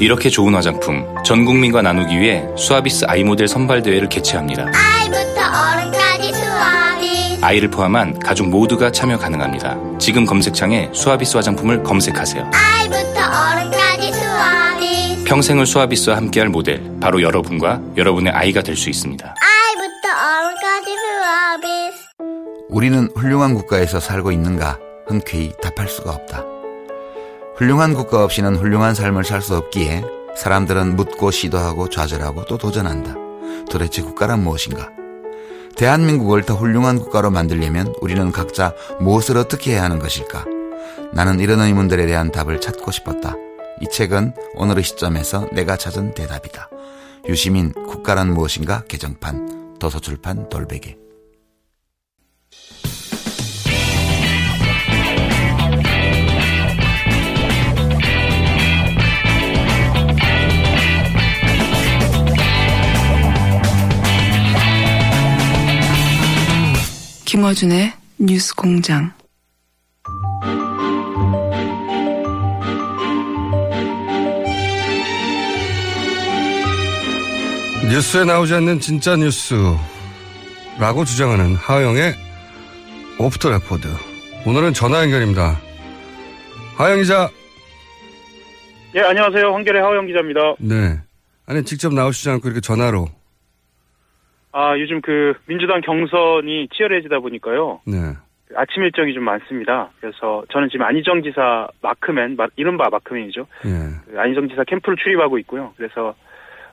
이렇게 좋은 화장품 전 국민과 나누기 위해 수아비스 아이 모델 선발 대회를 개최합니다. 아이부터 어른까지 수아비. 아이를 포함한 가족 모두가 참여 가능합니다. 지금 검색창에 수아비스 화장품을 검색하세요. 아이부터 어른까지 수아비. 평생을 수아비스와 함께할 모델 바로 여러분과 여러분의 아이가 될 수 있습니다. 아이부터 어른까지 수아비. 우리는 훌륭한 국가에서 살고 있는가 흔쾌히 답할 수가 없다. 훌륭한 국가 없이는 훌륭한 삶을 살 수 없기에 사람들은 묻고 시도하고 좌절하고 또 도전한다. 도대체 국가란 무엇인가? 대한민국을 더 훌륭한 국가로 만들려면 우리는 각자 무엇을 어떻게 해야 하는 것일까? 나는 이런 의문들에 대한 답을 찾고 싶었다. 이 책은 오늘의 시점에서 내가 찾은 대답이다. 유시민 국가란 무엇인가 개정판 도서출판 돌베개 김어준의 뉴스 공장. 뉴스에 나오지 않는 진짜 뉴스라고 주장하는 하어영의 off the record. 오늘은 전화 연결입니다. 하어영 기자. 예, 안녕하세요. 한겨레의 하어영 기자입니다. 네. 아니 직접 나오시지 않고 이렇게 전화로. 아, 요즘 그 민주당 경선이 치열해지다 보니까요. 네. 아침 일정이 좀 많습니다. 그래서 저는 지금 안희정 지사 마크맨, 마- 이른바 마크맨이죠. 예. 그 안희정 지사 캠프를 출입하고 있고요. 그래서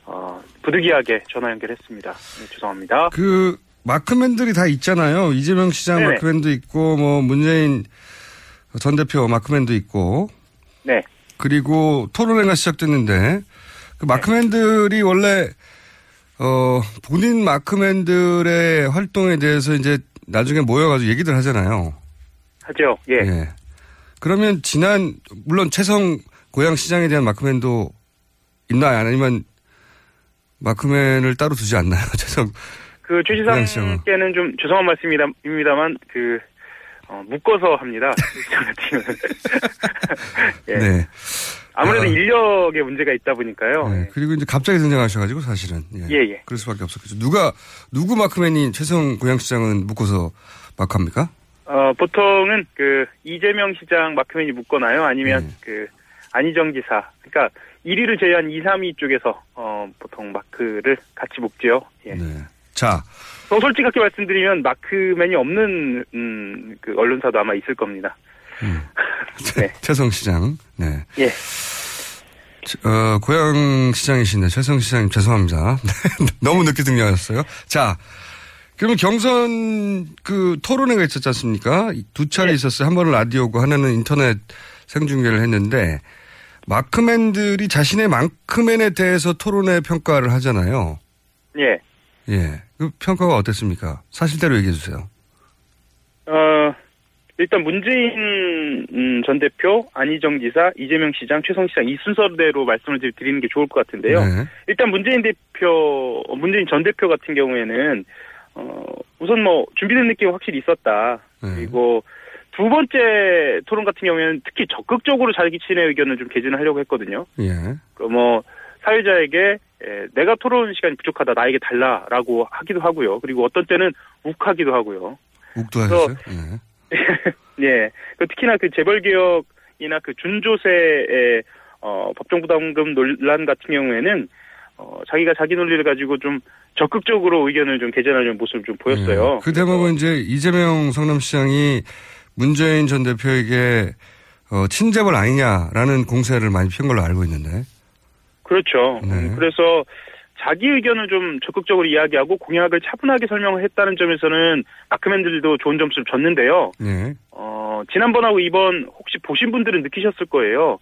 어, 부득이하게 전화 연결했습니다. 네, 죄송합니다. 그 마크맨들이 다 있잖아요. 이재명 시장 네네. 마크맨도 있고 뭐 문재인 전 대표 마크맨도 있고 네. 그리고 토론회가 시작됐는데 그 마크맨들이 원래 어 본인 마크맨들의 활동에 대해서 이제 나중에 모여가지고 얘기들 하잖아요. 하죠. 예. 그러면 지난 물론 최성 고양 시장에 대한 마크맨도 있나요? 아니면 마크맨을 따로 두지 않나요? 최성 그최 고양 시장은. 시장께는 좀 죄송한 말씀입니다만 그 어, 묶어서 합니다. 예. 네. 아무래도 아. 인력에 문제가 있다 보니까요. 네. 그리고 이제 갑자기 등장하셔가지고 사실은 예. 예, 예. 그럴 수밖에 없었겠죠. 누가 누구 마크맨이 최성 고양시장은 묶어서 마크합니까? 어, 보통은 그 이재명 시장 마크맨이 묶거나요. 아니면 네. 그 안희정 지사. 그러니까 1위를 제외한 2, 3위 쪽에서 어, 보통 마크를 같이 묶죠. 예. 네. 자, 더 솔직하게 말씀드리면 마크맨이 없는 음, 그 언론사도 아마 있을 겁니다. 네. 최성 시장. 네. 예. 어, 고양 시장이신데 최성 시장님 죄송합니다. 너무 늦게 등장하셨어요. 자, 그러면 경선 그 토론회가 있었지 않습니까? 두 차례 있었어요. 한 번은 라디오고 하나는 인터넷 생중계를 했는데 마크맨들이 자신의 마크맨에 대해서 토론회 평가를 하잖아요. 예. 예. 그 평가가 어땠습니까? 사실대로 얘기해 주세요. 어, 일단 문재인 음, 전 대표, 안희정 지사, 이재명 시장, 최성 시장 이 순서대로 말씀을 드- 드리는 게 좋을 것 같은데요. 네. 일단 문재인 대표, 어, 문재인 전 대표 같은 경우에는 어, 우선 뭐 준비된 느낌이 확실히 있었다. 네. 그리고 두 번째 토론 같은 경우에는 특히 적극적으로 자기 친의 의견을 좀 개진하려고 했거든요. 예. 그뭐 사회자에게 에, 내가 토론 시간이 부족하다 나에게 달라라고 하기도 하고요. 그리고 어떤 때는 욱하기도 하고요. 욱도 하셨어요? 예. 예. 그 특히나 그 재벌 개혁이나 그 준조세의 어, 법정부담금 논란 같은 경우에는 어, 자기가 자기 논리를 가지고 좀 적극적으로 의견을 좀 개진하려는 모습을 좀 보였어요. 예. 그 대목은 이제 이재명 성남시장이 문재인 전 대표에게 어, 친재벌 아니냐라는 공세를 많이 핀 걸로 알고 있는데. 그렇죠. 네. 음, 그래서 자기 의견을 좀 적극적으로 이야기하고 공약을 차분하게 설명을 했다는 점에서는 마크맨들도 좋은 점수를 줬는데요. 네. 어, 지난번하고 이번 혹시 보신 분들은 느끼셨을 거예요.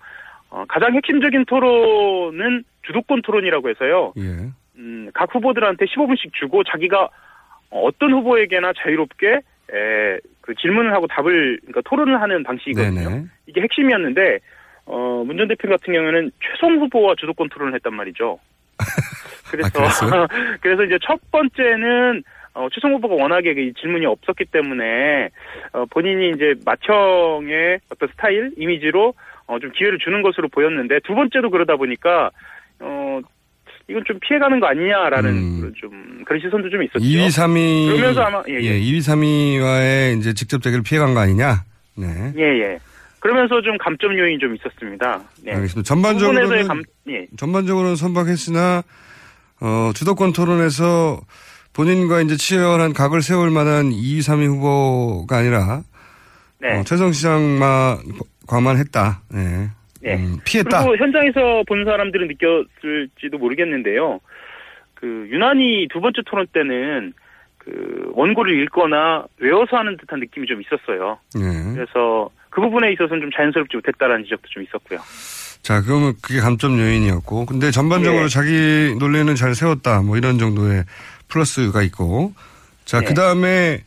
어, 가장 핵심적인 토론은 주도권 토론이라고 해서요. 예. 음, 각 후보들한테 15분씩 주고 자기가 어떤 후보에게나 자유롭게 에, 그 질문을 하고 답을 그러니까 토론을 하는 방식이거든요. 네네. 이게 핵심이었는데 어, 문전 대표 같은 경우에는 최성 후보와 주도권 토론을 했단 말이죠. 그래서 그랬어요? 그래서 이제 첫 번째는 어, 최성 후보가 워낙에 이 질문이 없었기 때문에 어, 본인이 이제 맏형의 어떤 스타일 이미지로 어, 좀 기회를 주는 것으로 보였는데 두 번째도 그러다 보니까 어, 이건 좀 피해가는 거 아니냐라는 음. 그런 좀 그런 시선도 좀 있었죠. 2위, 3위. 그러면서 아마 예, 예. 2위, 3위와의 이제 직접 대결을 피해간 거 아니냐? 네. 예, 예. 그러면서 좀 감점 요인이 좀 있었습니다. 네. 알겠습니다. 두 전반적으로는 감, 예. 전반적으로는 선박했으나 어, 주도권 토론에서 본인과 이제 치열한 각을 세울 만한 2위, 3위 후보가 아니라 네. 어, 최성 시장만 과만 했다. 네. 네. 음, 피했다. 그리고 현장에서 본 사람들은 느꼈을지도 모르겠는데요. 그 유난히 두 번째 토론 때는 그 원고를 읽거나 외워서 하는 듯한 느낌이 좀 있었어요. 네. 그래서 그 부분에 있어서는 좀 자연스럽지 못했다라는 지적도 좀 있었고요. 자, 그러면 그게 감점 요인이었고. 근데 전반적으로 예. 자기 논리는 잘 세웠다. 뭐 이런 정도의 플러스가 있고. 자, 예. 그 다음에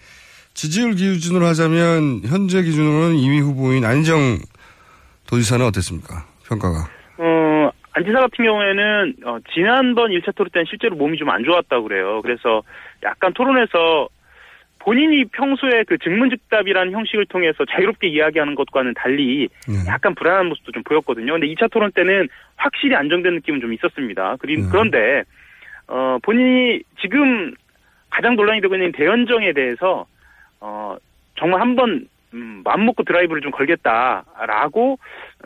지지율 기준으로 하자면 현재 기준으로는 2위 후보인 안희정 도지사는 어땠습니까? 평가가. 어, 안지사 같은 경우에는 어, 지난번 1차 토론 때는 실제로 몸이 좀 안 좋았다고 그래요. 그래서 약간 토론에서 본인이 평소에 그 증문즉답이라는 형식을 통해서 자유롭게 이야기하는 것과는 달리 네. 약간 불안한 모습도 좀 보였거든요. 근데 2차 토론 때는 확실히 안정된 느낌은 좀 있었습니다. 네. 그런데 어, 본인이 지금 가장 논란이 되고 있는 대연정에 대해서 어, 정말 한번 음, 마음 먹고 드라이브를 좀 걸겠다라고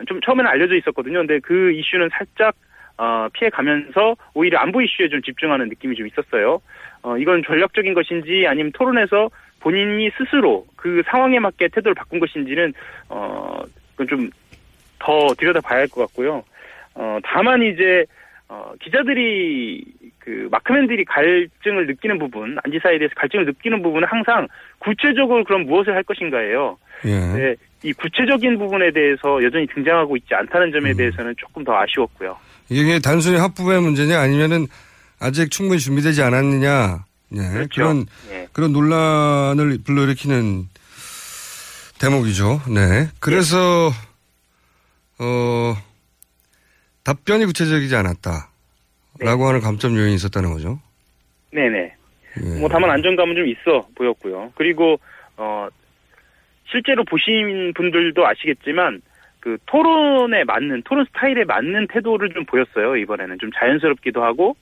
좀 처음에는 알려져 있었거든요. 근데 그 이슈는 살짝 어, 피해 가면서 오히려 안보 이슈에 좀 집중하는 느낌이 좀 있었어요. 어, 이건 전략적인 것인지 아니면 토론에서 본인이 스스로 그 상황에 맞게 태도를 바꾼 것인지는 어, 그건 좀 더 들여다 봐야 할 것 같고요. 어, 다만 이제 어, 기자들이 그 마크맨들이 갈증을 느끼는 부분, 안지사에 대해서 갈증을 느끼는 부분은 항상 구체적으로 그럼 무엇을 할 것인가예요. 예. 네, 이 구체적인 부분에 대해서 여전히 등장하고 있지 않다는 점에 음. 대해서는 조금 더 아쉬웠고요. 이게 단순히 합부의 문제냐 아니면은 아직 충분히 준비되지 않았느냐. 예. 그렇죠. 그런 예. 그런 논란을 불러일으키는 대목이죠. 네. 그래서 어 답변이 구체적이지 않았다. 라고 하는 감점 요인이 있었다는 거죠. 네네. 예. 뭐 다만 안정감은 좀 있어 보였고요. 그리고 어 실제로 보신 분들도 아시겠지만 그 토론에 맞는 토론 스타일에 맞는 태도를 좀 보였어요 이번에는 좀 자연스럽기도 하고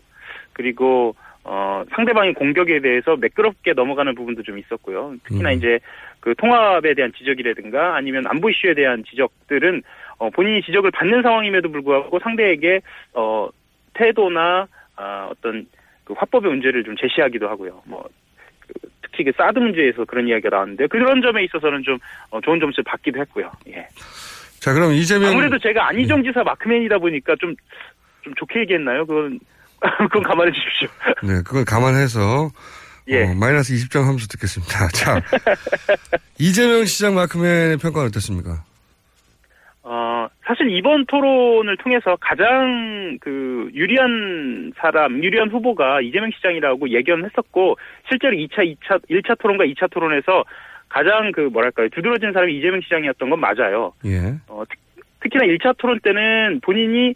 그리고 어 상대방의 공격에 대해서 매끄럽게 넘어가는 부분도 좀 있었고요. 특히나 음. 이제 그 통합에 대한 지적이라든가 아니면 안보 이슈에 대한 지적들은 어 본인이 지적을 받는 상황임에도 불구하고 상대에게 어 태도나 아, 어떤 그 화법의 문제를 좀 제시하기도 하고요. 뭐 그, 특히 그 사드 문제에서 그런 이야기가 나왔는데 그런 점에 있어서는 좀 어, 좋은 점수를 받기도 했고요. 예. 자, 그럼 이재명 아무래도 제가 안희정 지사 마크맨이다 보니까 좀 좀 좋게 얘기했나요? 그건 그건 감안해 주십시오. 네, 그걸 감안해서 예. 어, 마이너스 20점 함수 듣겠습니다. 자, 이재명 시장 마크맨의 평가는 어땠습니까? 어, 사실 이번 토론을 통해서 가장 그 유리한 사람, 유리한 후보가 이재명 시장이라고 예견했었고, 실제로 2차, 2차, 1차 토론과 2차 토론에서 가장 그 뭐랄까요, 두드러진 사람이 이재명 시장이었던 건 맞아요. 예. 어, 특, 특히나 1차 토론 때는 본인이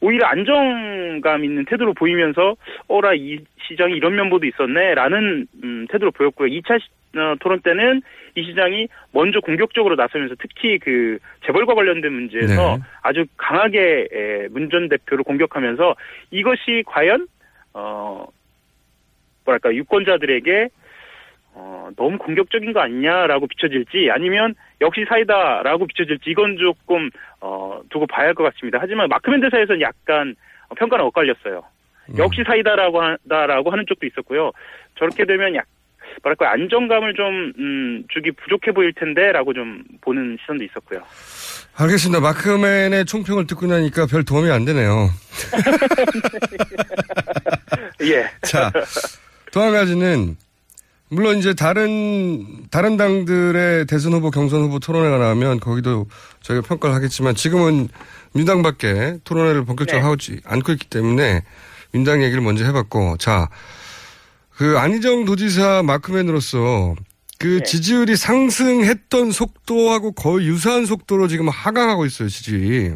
오히려 안정감 있는 태도로 보이면서 어라 이 시장이 이런 면모도 있었네라는 음, 태도로 보였고요. 2차 시, 어, 토론 때는 이 시장이 먼저 공격적으로 나서면서 특히 그 재벌과 관련된 문제에서 네. 아주 강하게 에, 문전 대표를 공격하면서 이것이 과연 어 뭐랄까 유권자들에게 어, 너무 공격적인 거 아니냐라고 비춰질지 아니면 역시 사이다라고 비춰질지 이건 조금 어, 두고 봐야 할 것 같습니다. 하지만 마크맨드사에서는 약간 어, 평가는 엇갈렸어요. 역시 사이다라고 한다라고 하는 쪽도 있었고요. 저렇게 되면 약 뭐랄까 안정감을 좀 음, 주기 부족해 보일 텐데라고 좀 보는 시선도 있었고요. 알겠습니다. 마크맨의 총평을 듣고 나니까 별 도움이 안 되네요. 예. 자, 또 한 가지는 물론 이제 다른 다른 당들의 대선 후보 경선 후보 토론회가 나오면 거기도 저희가 평가를 하겠지만 지금은 민당밖에 토론회를 본격적으로 네. 하지 않고 있기 때문에 민당 얘기를 먼저 해봤고 자그 안희정 도지사 마크맨으로서 그 네. 지지율이 상승했던 속도하고 거의 유사한 속도로 지금 하강하고 있어요 지지율이.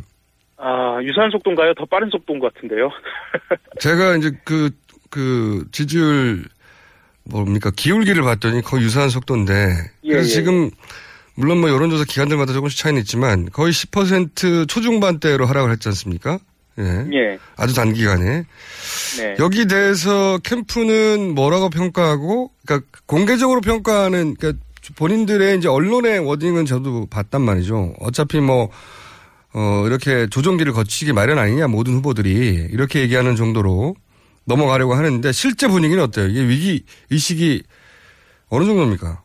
아 유사한 속도인가요? 더 빠른 속도인 것 같은데요. 제가 이제 그, 그, 지지율, 뭡니까, 기울기를 봤더니 거의 유사한 속도인데. 예, 그래서 예, 지금, 물론 뭐 여론조사 기관들마다 조금씩 차이는 있지만 거의 10% 초중반대로 하락을 했지 않습니까? 예. 예. 아주 단기간에. 네. 여기 대해서 캠프는 뭐라고 평가하고, 그러니까 공개적으로 평가하는, 그러니까 본인들의 이제 언론의 워딩은 저도 봤단 말이죠. 어차피 뭐, 어, 이렇게 조정기를 거치기 마련 아니냐, 모든 후보들이. 이렇게 얘기하는 정도로 넘어가려고 하는데 실제 분위기는 어때요? 이게 위기, 의식이 어느 정도입니까?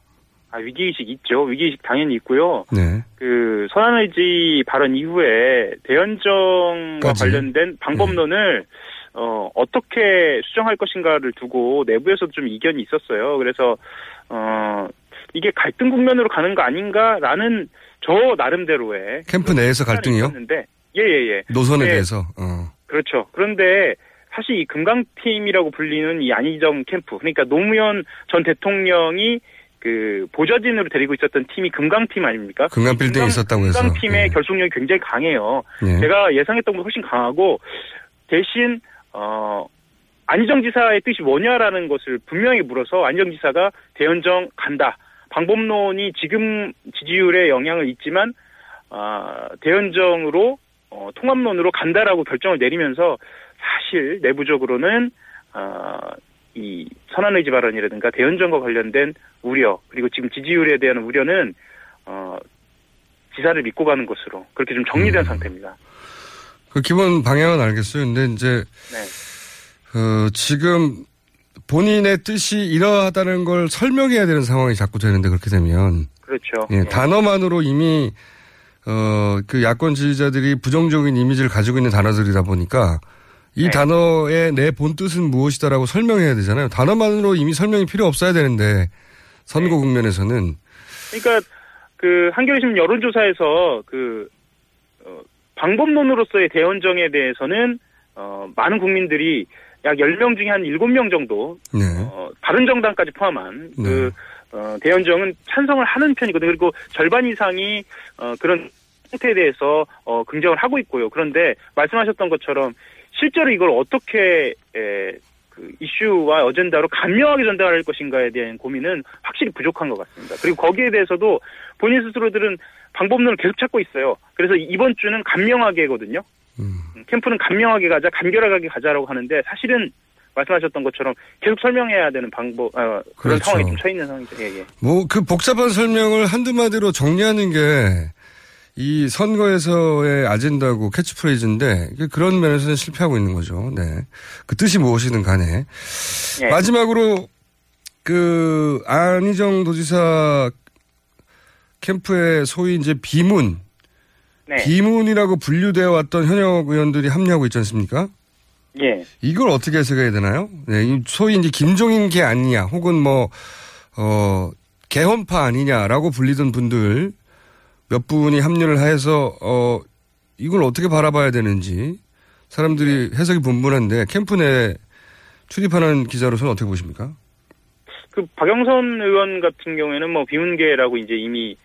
아 위기의식 있죠. 위기의식 당연히 있고요. 네. 그 선한의지 발언 이후에 대연정과 까지. 관련된 방법론을 어 어떻게 수정할 것인가를 두고 내부에서도 좀 이견이 있었어요. 그래서 어 이게 갈등 국면으로 가는 거 아닌가라는 저 나름대로의 캠프 내에서 갈등이요? 있는데 예 예 예 노선에 네. 대해서. 어. 그렇죠. 그런데 사실 이 금강팀이라고 불리는 이 안희정 캠프, 그러니까 노무현 전 대통령이 그 보좌진으로 데리고 있었던 팀이 금강팀 아닙니까? 금강 빌딩에 있었다고 해서. 금강팀의 예. 결속력이 굉장히 강해요. 예. 제가 예상했던 것보다 훨씬 강하고 대신 어 안희정 지사의 뜻이 뭐냐라는 것을 분명히 물어서 안희정 지사가 대연정 간다. 방법론이 지금 지지율에 영향을 있지만 아 대연정으로 어, 통합론으로 간다라고 결정을 내리면서 사실 내부적으로는 아, 이 선한 의지 발언이라든가 대연정과 관련된 우려 그리고 지금 지지율에 대한 우려는 어, 지사를 믿고 가는 것으로 그렇게 좀 정리된 상태입니다. 그 기본 방향은 알겠어요. 근데 이제 네. 어, 지금 본인의 뜻이 이러하다는 걸 설명해야 되는 상황이 자꾸 되는데 그렇게 되면 그렇죠. 예, 예. 단어만으로 이미 어, 그 야권 지지자들이 부정적인 이미지를 가지고 있는 단어들이다 보니까 이 네. 단어의 내 본 뜻은 무엇이다라고 설명해야 되잖아요. 단어만으로 이미 설명이 필요 없어야 되는데 선거 네. 국면에서는 그러니까 그 한겨레 신문 여론조사에서 그 어, 방법론으로서의 대연정에 대해서는 어, 많은 국민들이 약 10명 중에 한 7명 정도 네. 어, 바른정당까지 포함한 네. 그 어, 대연정은 찬성을 하는 편이거든요. 그리고 절반 이상이 어, 그런 형태에 대해서 어, 긍정을 하고 있고요. 그런데 말씀하셨던 것처럼 실제로 이걸 어떻게 에, 그 이슈와 어젠다로 간명하게 전달할 것인가에 대한 고민은 확실히 부족한 것 같습니다. 그리고 거기에 대해서도 본인 스스로들은 방법론을 계속 찾고 있어요. 그래서 이번 주는 간명하게거든요. 음. 캠프는 간명하게 가자, 간결하게 가자라고 하는데 사실은 말씀하셨던 것처럼 계속 설명해야 되는 방법, 어, 그런 그렇죠. 상황이 좀 처해 있는 상황이죠. 예, 예. 뭐 그 복잡한 설명을 한두 마디로 정리하는 게 이 선거에서의 아젠다고 캐치프레이즈인데 그런 면에서는 실패하고 있는 거죠. 네. 그 뜻이 무엇이든 간에. 예. 마지막으로 그 안희정 도지사 캠프의 소위 이제 비문, 네. 비문이라고 분류되어 왔던 현역 의원들이 합류하고 있지 않습니까? 예. 이걸 어떻게 해석해야 되나요? 네, 이 소위 이제 김종인계 아니냐, 혹은 뭐, 어, 개헌파 아니냐라고 불리던 분들 몇 분이 합류를 해서, 어, 이걸 어떻게 바라봐야 되는지 사람들이 해석이 분분한데 캠프 내 출입하는 기자로서는 어떻게 보십니까? 그 박영선 의원 같은 경우에는 뭐 비문계라고 이제 이미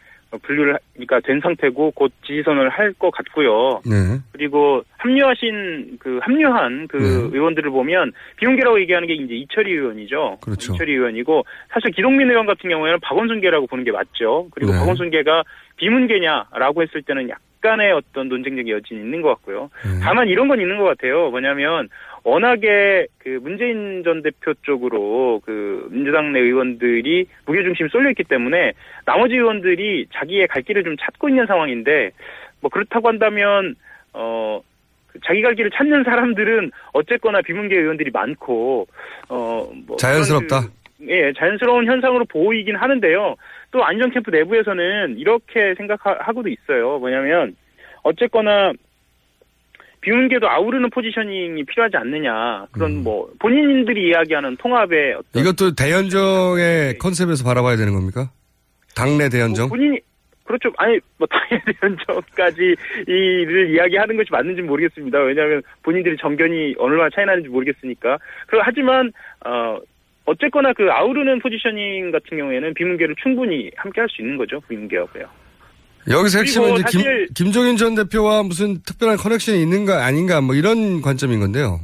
분류를 그러니까 된 상태고 곧 지지선을 할 것 같고요. 네. 그리고 합류하신 그 합류한 그 네. 의원들을 보면 비문계라고 얘기하는 게 이제 이철희 의원이죠. 그렇죠. 이철희 의원이고 사실 기동민 의원 같은 경우에는 박원순계라고 보는 게 맞죠. 그리고 네. 박원순계가 비문계냐라고 했을 때는 약간의 어떤 논쟁적 여진이 있는 것 같고요. 네. 다만 이런 건 있는 것 같아요. 뭐냐면 워낙에 그 문재인 전 대표 쪽으로 그 민주당 내 의원들이 무게중심이 쏠려 있기 때문에 나머지 의원들이 자기의 갈 길을 좀 찾고 있는 상황인데 뭐 그렇다고 한다면 어그 자기 갈 길을 찾는 사람들은 어쨌거나 비문계 의원들이 많고 어뭐 자연스럽다. 예, 자연스러운 현상으로 보이긴 하는데요. 또 안전 캠프 내부에서는 이렇게 생각하고도 있어요. 뭐냐면 어쨌거나 비문계도 아우르는 포지셔닝이 필요하지 않느냐. 그런 뭐 본인들이 이야기하는 통합의 어떤 이것도 대연정의 컨셉에서 바라봐야 되는 겁니까? 당내 대연정? 뭐 본인이 그렇죠. 아니 뭐 당연히 대연정까지 이를 이야기하는 것이 맞는지 는 모르겠습니다. 왜냐하면 본인들이 정견이 어느 얼마나 차이 나는지 모르겠으니까. 그 하지만 어 어쨌거나 그 아우르는 포지셔닝 같은 경우에는 비문계를 충분히 함께 할 수 있는 거죠. 비문계하고요. 여기서 핵심은 이제 사실- 김, 김종인 전 대표와 무슨 특별한 커넥션이 있는가 아닌가 뭐 이런 관점인 건데요.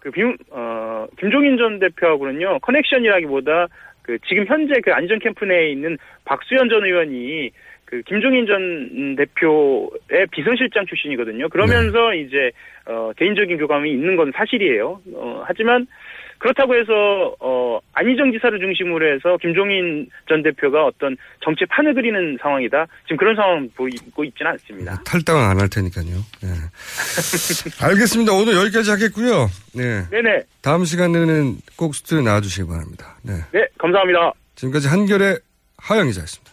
그 비, 어, 김종인 전 대표하고는요, 커넥션이라기보다 그 지금 현재 그 안전 캠프 내에 있는 박수현 전 의원이 그 김종인 전 대표의 비서실장 출신이거든요. 그러면서 이제 어, 개인적인 교감이 있는 건 사실이에요. 어, 하지만 그렇다고 해서 어, 안희정 지사를 중심으로 해서 김종인 전 대표가 어떤 정치 판을 그리는 상황이다. 지금 그런 상황 보이고 있지는 않습니다. 탈당은 안 할 테니까요. 네. 알겠습니다. 오늘 여기까지 하겠고요. 네. 네네. 다음 시간에는 꼭 스튜디오에 나와주시기 바랍니다. 네. 네, 감사합니다. 지금까지 한결의 하영 기자였습니다.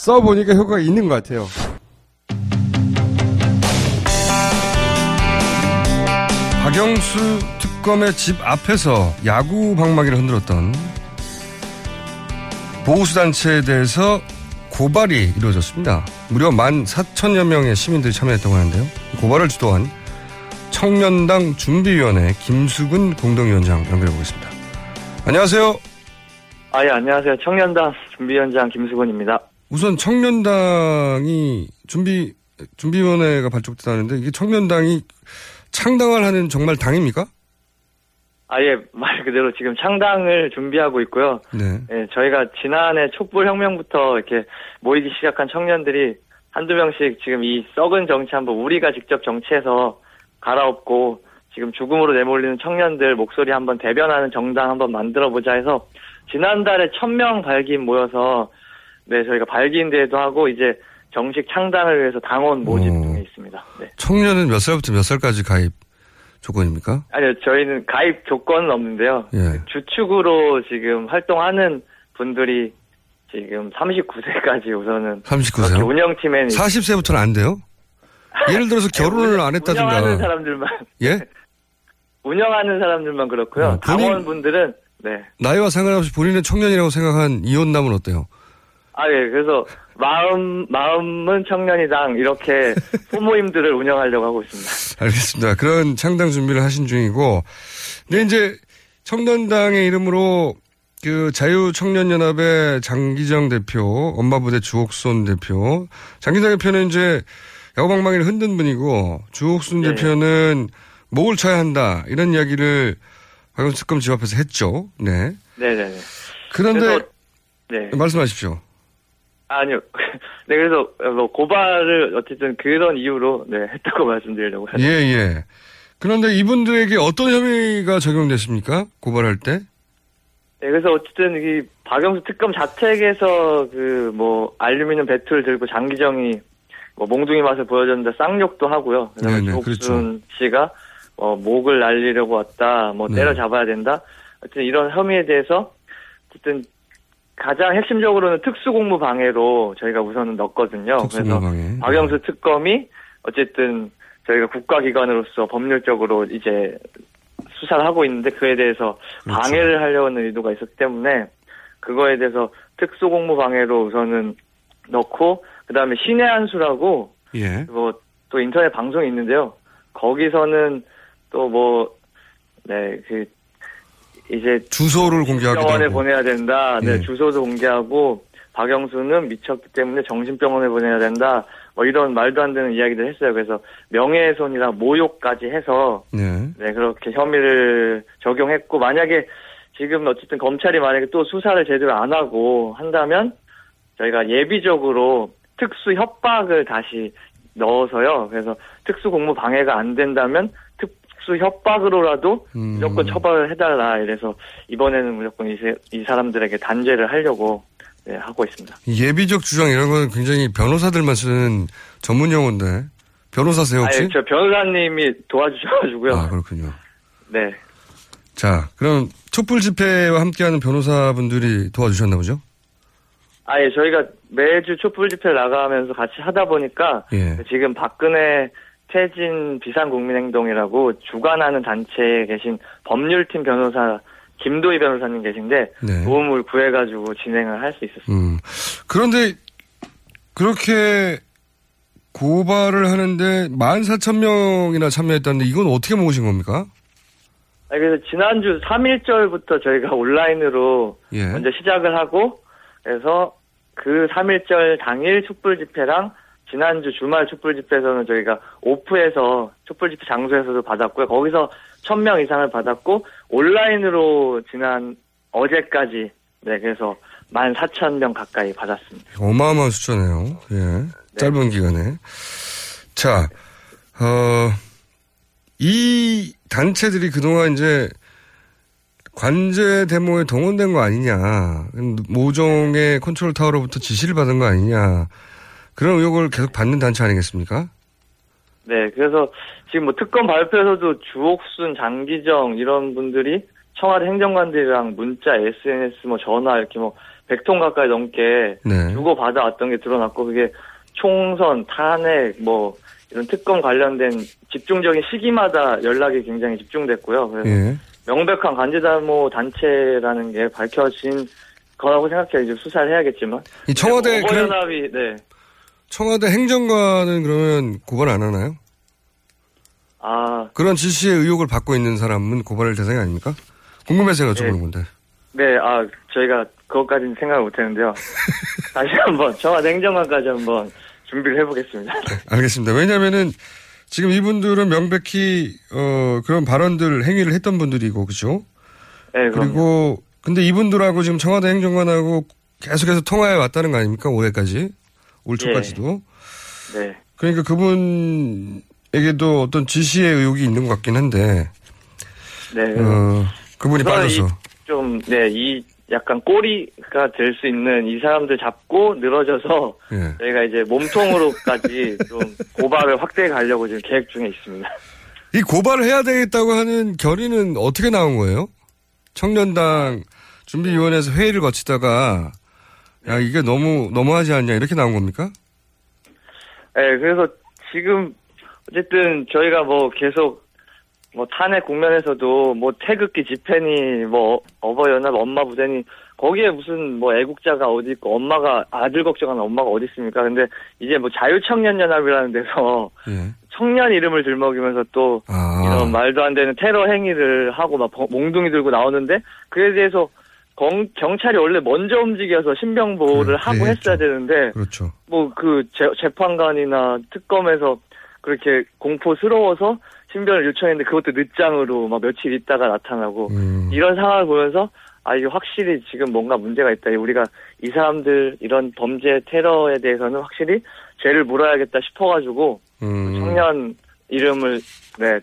써보니까 효과가 있는 것 같아요. 박영수 특검의 집 앞에서 야구 방망이를 흔들었던 보호수단체에 대해서 고발이 이루어졌습니다. 무려 만 4천여 명의 시민들이 참여했다고 하는데요. 고발을 주도한 청년당 준비위원회 김수근 공동위원장 연결해 보겠습니다. 안녕하세요. 아, 예, 안녕하세요. 청년당 준비위원장 김수근입니다. 우선 청년당이 준비 준비위원회가 발족됐다는데 이게 청년당이 창당을 하는 정말 당입니까? 아, 예, 말 그대로 지금 창당을 준비하고 있고요. 네. 예, 저희가 지난해 촛불 혁명부터 이렇게 모이기 시작한 청년들이 한두 명씩 지금 이 썩은 정치 한번 우리가 직접 정치해서 갈아엎고 지금 죽음으로 내몰리는 청년들 목소리 한번 대변하는 정당 한번 만들어 보자 해서 지난달에 천 명 발기인 모여서 네, 저희가 발기인 대회도 하고 이제 정식 창당을 위해서 당원 모집 중에 있습니다. 네. 청년은 몇 살부터 몇 살까지 가입 조건입니까? 아니요, 저희는 가입 조건은 없는데요. 예. 주축으로 지금 활동하는 분들이 지금 39세까지 우선은 39세요? 그렇게 운영팀에는 40세부터는 안 돼요? 예를 들어서 결혼을 안 운영하는 했다든가. 사람들만 예? 운영하는 사람들만 그렇고요. 아, 당원분들은 네. 나이와 상관없이 본인은 청년이라고 생각한 이혼남은 어때요? 아, 예. 그래서 마음 마음은 청년이당 이렇게 소모임들을 운영하려고 하고 있습니다. 알겠습니다. 그런 창당 준비를 하신 중이고, 근데 이제 청년당의 이름으로 그 자유청년연합의 장기정 대표, 엄마부대 주옥순 대표, 장기정 대표는 이제 야구방망이를 흔든 분이고, 주옥순 네. 대표는 목을 쳐야 한다 이런 이야기를 박영수 특검 집 앞에서 했죠. 네. 네, 네, 네. 그런데 네. 말씀하십시오. 아니요. 네, 그래서 뭐 고발을 어쨌든 그런 이유로 네, 했다고 말씀드리려고 예, 예. 그런데 이분들에게 어떤 혐의가 적용됐습니까? 고발할 때? 네, 그래서 어쨌든 이 박영수 특검 자택에서 그 뭐 알루미늄 배틀 들고 장기정이 뭐 몽둥이 맛을 보여줬는데 쌍욕도 하고요. 그다음에 네네, 조옥순 씨가 어, 목을 날리려고 왔다, 뭐 네. 때려 잡아야 된다. 어쨌든 이런 혐의에 대해서 어쨌든 가장 핵심적으로는 특수공무 방해로 저희가 우선은 넣었거든요. 그래서 특수공무방해. 박영수 특검이 어쨌든 저희가 국가기관으로서 법률적으로 이제 수사를 하고 있는데 그에 대해서 그렇죠. 방해를 하려는 의도가 있었기 때문에 그거에 대해서 특수공무 방해로 우선은 넣고 그다음에 신의 한수라고 예. 뭐또 인터넷 방송이 있는데요. 거기서는 또뭐 네 그 이제 주소를 공개하기도 병원에 하고. 보내야 된다. 네 예. 주소도 공개하고 박영수는 미쳤기 때문에 정신병원에 보내야 된다. 뭐 이런 말도 안 되는 이야기를 했어요. 그래서 명예훼손이랑 모욕까지 해서 네. 네, 그렇게 혐의를 적용했고, 만약에 지금 어쨌든 검찰이 만약에 또 수사를 제대로 안 하고 한다면, 저희가 예비적으로 특수 협박을 다시 넣어서요. 그래서 특수 공무 방해가 안 된다면, 특 수 협박으로라도 음. 무조건 처벌을 해달라. 이래서 이번에는 무조건 이, 세- 이 사람들에게 단죄를 하려고 네, 하고 있습니다. 예비적 주장 이런 건 굉장히 변호사들만 쓰는 전문 용어인데. 변호사세요, 혹시? 아니, 저 변호사님이 도와주셔가지고요. 아, 그렇군요. 네. 자, 그럼 촛불 집회와 함께하는 변호사분들이 도와주셨나 보죠? 아예 저희가 매주 촛불 집회 나가면서 같이 하다 보니까 예. 지금 박근혜 퇴진 비상국민행동이라고 주관하는 단체에 계신 법률팀 변호사 김도희 변호사님 계신데 네. 도움을 구해가지고 진행을 할 수 있었어요. 음. 그런데 그렇게 고발을 하는데 14,000명이나 참여했다는데 이건 어떻게 모으신 겁니까? 아니, 그래서 지난주 3일절부터 저희가 온라인으로 예. 먼저 시작을 하고 그래서 그 3일절 당일 촛불 집회랑 지난주 주말 촛불 집회에서는 저희가 오프에서 촛불 집회 장소에서도 받았고요. 거기서 1000명 이상을 받았고 온라인으로 지난 어제까지 네 그래서 14,000명 가까이 받았습니다. 어마어마한 숫자네요. 예. 짧은 기간에. 자, 어, 이 단체들이 그동안 이제 관제 데모에 동원된 거 아니냐. 모종의 컨트롤 타워로부터 지시를 받은 거 아니냐. 그런 의혹을 계속 받는 단체 아니겠습니까? 네, 그래서 지금 뭐 특검 발표에서도 주옥순, 장기정 이런 분들이 청와대 행정관들이랑 문자, SNS, 뭐 전화 이렇게 뭐 100통 가까이 넘게 네. 주고 받아왔던 게 드러났고 그게 총선, 탄핵, 뭐 이런 특검 관련된 집중적인 시기마다 연락이 굉장히 집중됐고요. 그래서 예. 명백한 관제담모 단체라는 게 밝혀진 거라고 생각해요. 이제 수사를 해야겠지만. 이 청와대 네, 그런- 어버연합이 네. 청와대 행정관은 그러면 고발 안 하나요? 아, 그런 지시의 의혹을 받고 있는 사람은 고발 대상이 아닙니까? 궁금해서 여쭤보는 네. 건데. 네, 아, 저희가 그것까지는 생각을 못 했는데요. 다시 한 번, 청와대 행정관까지 한번 준비를 해보겠습니다. 알겠습니다. 왜냐면은 지금 이분들은 명백히 어 그런 발언들 행위를 했던 분들이고 그죠? 네, 그럼. 그리고 근데 이분들하고 지금 청와대 행정관하고 계속해서 통화해 왔다는 거 아닙니까? 올해까지 올 초까지도. 네. 그러니까 그분에게도 어떤 지시의 의혹이 있는 것 같긴 한데 네. 어 그분이 빠져서 이 좀, 네, 이 약간 꼬리가 될 수 있는 이 사람들 잡고 늘어져서 예. 저희가 이제 몸통으로까지 좀 고발을 확대해 가려고 지금 계획 중에 있습니다. 이 고발을 해야 되겠다고 하는 결의는 어떻게 나온 거예요? 청년당 준비위원회에서 회의를 거치다가 야 이게 너무 너무하지 않냐 이렇게 나온 겁니까? 네, 그래서 지금 어쨌든 저희가 뭐 계속 뭐 탄핵 국면에서도 뭐 태극기 집회니 뭐 어버이연합 엄마 부대니 거기에 무슨 뭐 애국자가 어디 있고 엄마가 아들 걱정하는 엄마가 어디 있습니까? 근데 이제 뭐 자유청년연합이라는 데서 예. 청년 이름을 들먹이면서 또 아. 이런 말도 안 되는 테러 행위를 하고 막 벙- 몽둥이 들고 나오는데 그에 대해서 경, 경찰이 원래 먼저 움직여서 신병 보호를 하고 했어야 되는데 그렇죠. 뭐그 재판관이나 특검에서 그렇게 공포스러워서 신변을 요청했는데 그것도 늦장으로 막 며칠 있다가 나타나고 음. 이런 상황을 보면서 아 이게 확실히 지금 뭔가 문제가 있다. 우리가 이 사람들 이런 범죄 테러에 대해서는 확실히 죄를 물어야겠다 싶어가지고 음. 청년 이름을 네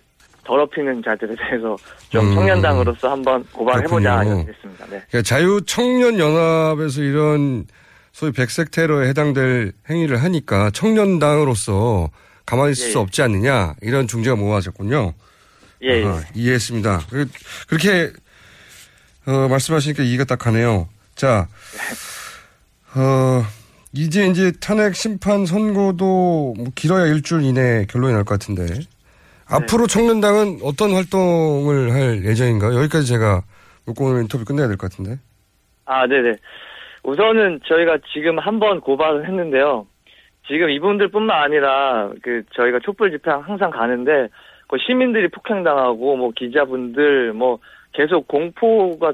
더럽히는 자들에 대해서 좀 음. 청년당으로서 한번 고발해보자 됐습니다. 네. 그러니까 자유 청년 연합에서 이런 소위 백색 테러에 해당될 행위를 하니까 청년당으로서 가만히 있을 예, 수 예. 없지 않느냐 이런 중재가 모아졌군요. 예, 예. 아하, 이해했습니다. 그- 그렇게 어, 말씀하시니까 이해가 딱 가네요. 자, 어, 이제 이제 탄핵 심판 선고도 뭐 길어야 일주일 이내 결론이 날 것 같은데 앞으로 청년당은 어떤 활동을 할 예정인가요? 여기까지 제가 묻고 오늘 인터뷰 끝내야 될 것 같은데. 아, 네네. 우선은 저희가 지금 한 번 고발을 했는데요. 지금 이분들뿐만 아니라 그 저희가 촛불 집회 항상 가는데 그 시민들이 폭행당하고 뭐 기자분들 뭐 계속 공포가